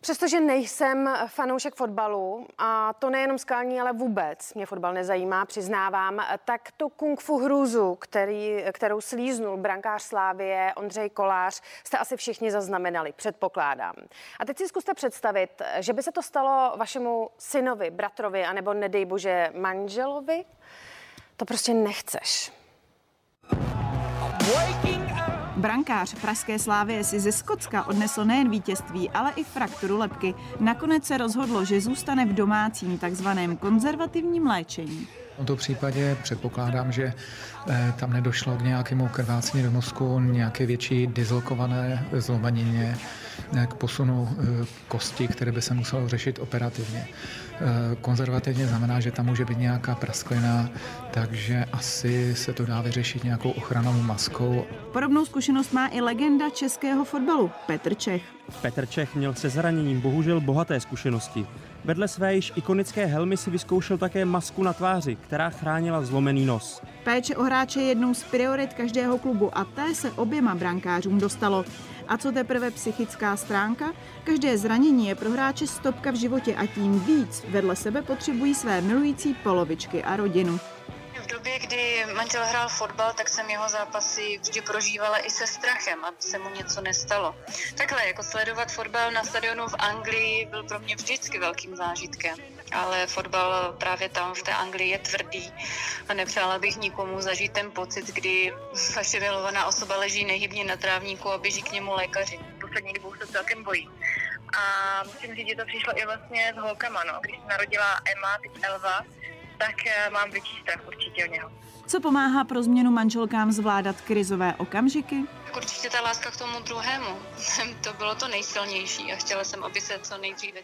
Přestože nejsem fanoušek fotbalu, a to nejenom skalní, ale vůbec mě fotbal nezajímá, přiznávám, tak tu kung fu hrůzu, který, kterou slíznul brankář Slávie Ondřej Kolář, jste asi všichni zaznamenali, předpokládám. A teď si zkuste představit, že by se to stalo vašemu synovi, bratrovi, anebo nedej bože manželovi. To prostě nechceš. Brankář Pražské slávy si ze Skocka odnesl nejen vítězství, ale i frakturu lepky. Nakonec se rozhodlo, že zůstane v domácím takzvaném konzervativním léčení. V tomto případě předpokládám, že eh, tam nedošlo k nějakému krvácení do mozku, nějaké větší dizlokované zlomanině, eh, k posunu eh, kosti, které by se muselo řešit operativně. Konzervativně znamená, že tam může být nějaká prasklina, takže asi se to dá vyřešit nějakou ochranou maskou. Podobnou zkušenost má i legenda českého fotbalu Petr Čech. Petr Čech měl se zraněním bohužel bohaté zkušenosti. Vedle své již ikonické helmy si vyzkoušel také masku na tváři, která chránila zlomený nos. Péče o hráče je jednou z priorit každého klubu a té se oběma brankářům dostalo. A co teprve psychická stránka? Každé zranění je pro hráče stopka v životě a tím víc vedle sebe potřebují své milující polovičky a rodinu době, kdy manžel hrál fotbal, tak jsem jeho zápasy vždy prožívala i se strachem, aby se mu něco nestalo. Takhle, jako sledovat fotbal na stadionu v Anglii byl pro mě vždycky velkým zážitkem. Ale fotbal právě tam v té Anglii je tvrdý a nepřála bych nikomu zažít ten pocit, kdy vaše milovaná osoba leží nehybně na trávníku a běží k němu lékaři. Poslední dobou se celkem bojí. A musím říct, že to přišlo i vlastně s holkama, no. Když se narodila Emma, teď Elva, tak eh, mám větší strach určitě o něho. Co pomáhá pro změnu manželkám zvládat krizové okamžiky? Určitě ta láska k tomu druhému. to bylo to nejsilnější a chtěla jsem, aby se co nejdříve